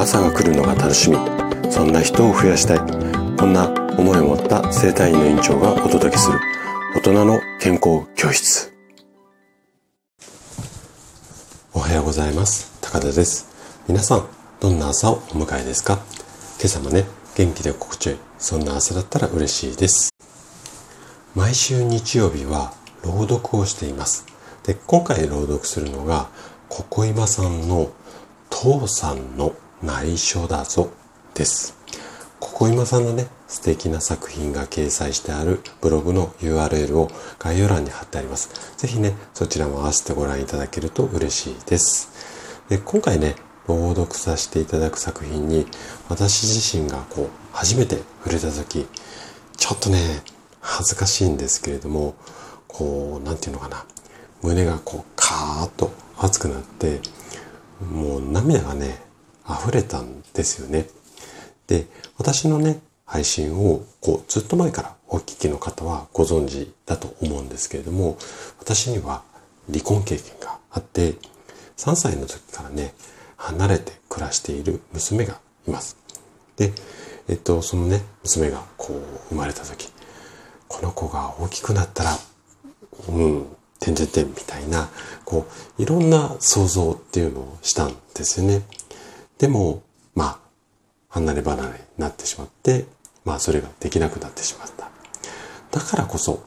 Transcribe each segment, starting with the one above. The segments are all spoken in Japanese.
朝が来るのが楽しみ。そんな人を増やしたい。こんな思いを持った生体院の院長がお届けする。大人の健康教室。おはようございます。高田です。皆さんどんな朝をお迎えですか？今朝もね元気で心地よい。そんな朝だったら嬉しいです。毎週日曜日は朗読をしています。で今回朗読するのがここ今さんの父さんの内緒だぞですここ今さんのね素敵な作品が掲載してあるブログの URL を概要欄に貼ってあります。ぜひね、そちらも合わせてご覧いただけると嬉しいです。で今回ね、朗読させていただく作品に私自身がこう初めて触れた時ちょっとね恥ずかしいんですけれどもこう何て言うのかな胸がこうカーッと熱くなってもう涙がね溢れたんですよねで私のね配信をこうずっと前からお聞きの方はご存知だと思うんですけれども私には離婚経験があって3歳の時からね離れて暮らしている娘がいます。で、えっと、そのね、娘がこう生まれた時、この子が大きくなったら、うん、てんてんてんみたいな、こう、いろんな想像っていうのをしたんですよね。でも、まあ、離れ離れになってしまって、まあ、それができなくなってしまった。だからこそ、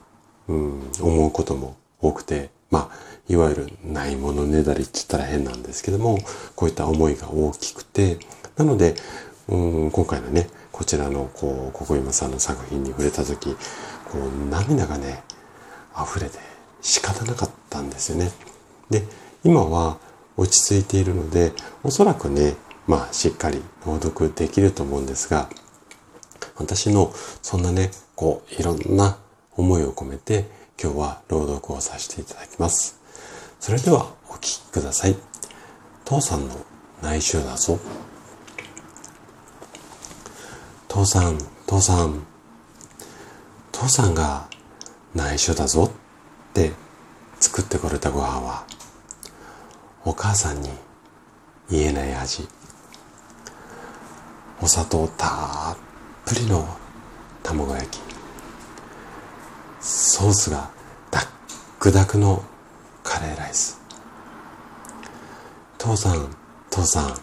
うん、思うことも多くて、まあ、いわゆるないものねだりって言ったら変なんですけども、こういった思いが大きくて、なので、うん、今回のね、こちらの、こう、ここ今さんの作品に触れた時、こう、涙がね、溢れて仕方なかったんですよね。で、今は落ち着いているので、おそらくね、まあ、しっかり朗読できると思うんですが、私のそんなね、こう、いろんな思いを込めて、今日は朗読をさせていただきます。それではお聴きください。父さんの内緒だぞ。父さん、父さん、父さんが内緒だぞって作ってくれたご飯は、お母さんに言えない味。お砂糖たっぷりの卵焼き。ソースがダックダクのカレーライス。父さん父さん。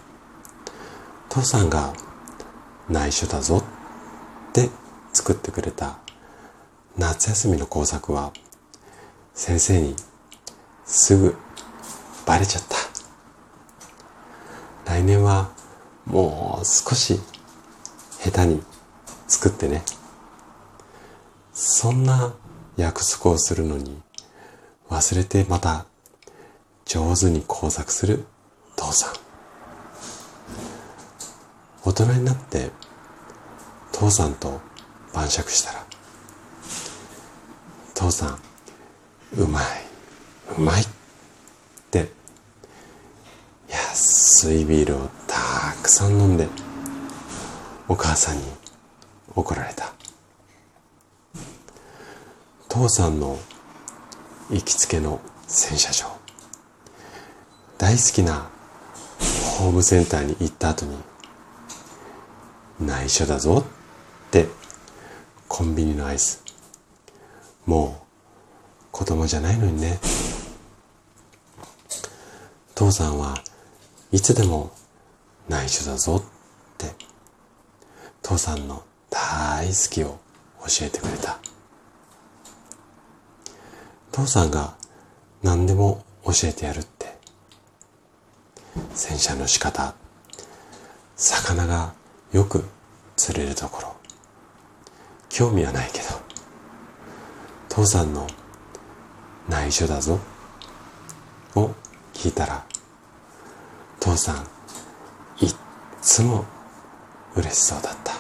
父さんが内緒だぞって作ってくれた夏休みの工作は先生にすぐバレちゃった。来年はもう少し下手に作ってね。そんな約束をするのに忘れてまた上手に工作する父さん。大人になって父さんと晩酌したら父さんうまいうまいって安いビールをさん飲んでお母さんに怒られた。父さんの行きつけの洗車場。大好きなホームセンターに行った後に内緒だぞってコンビニのアイス。もう子供じゃないのにね。父さんはいつでも内緒だぞって父さんの大好きを教えてくれた。父さんが何でも教えてやるって洗車の仕方魚がよく釣れるところ興味はないけど父さんの内緒だぞを聞いたら父さんつも嬉しそうだった。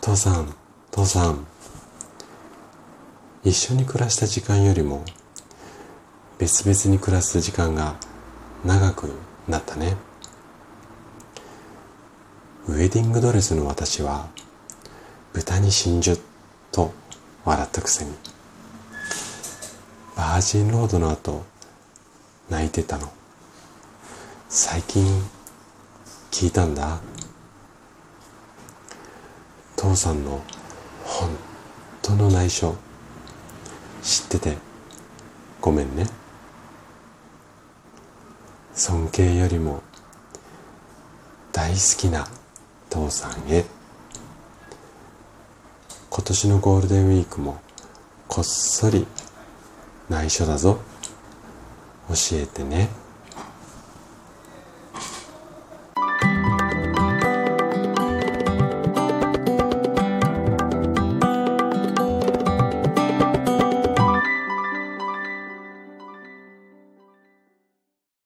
父さん父さん。一緒に暮らした時間よりも別々に暮らす時間が長くなったね。ウェディングドレスの私は豚に真珠と笑ったくせにバージンロードの後泣いてたの。最近聞いたんだ。父さんの本当の内緒。知っててごめんね。尊敬よりも大好きな父さんへ。今年のゴールデンウィークもこっそり内緒だぞ。教えてね。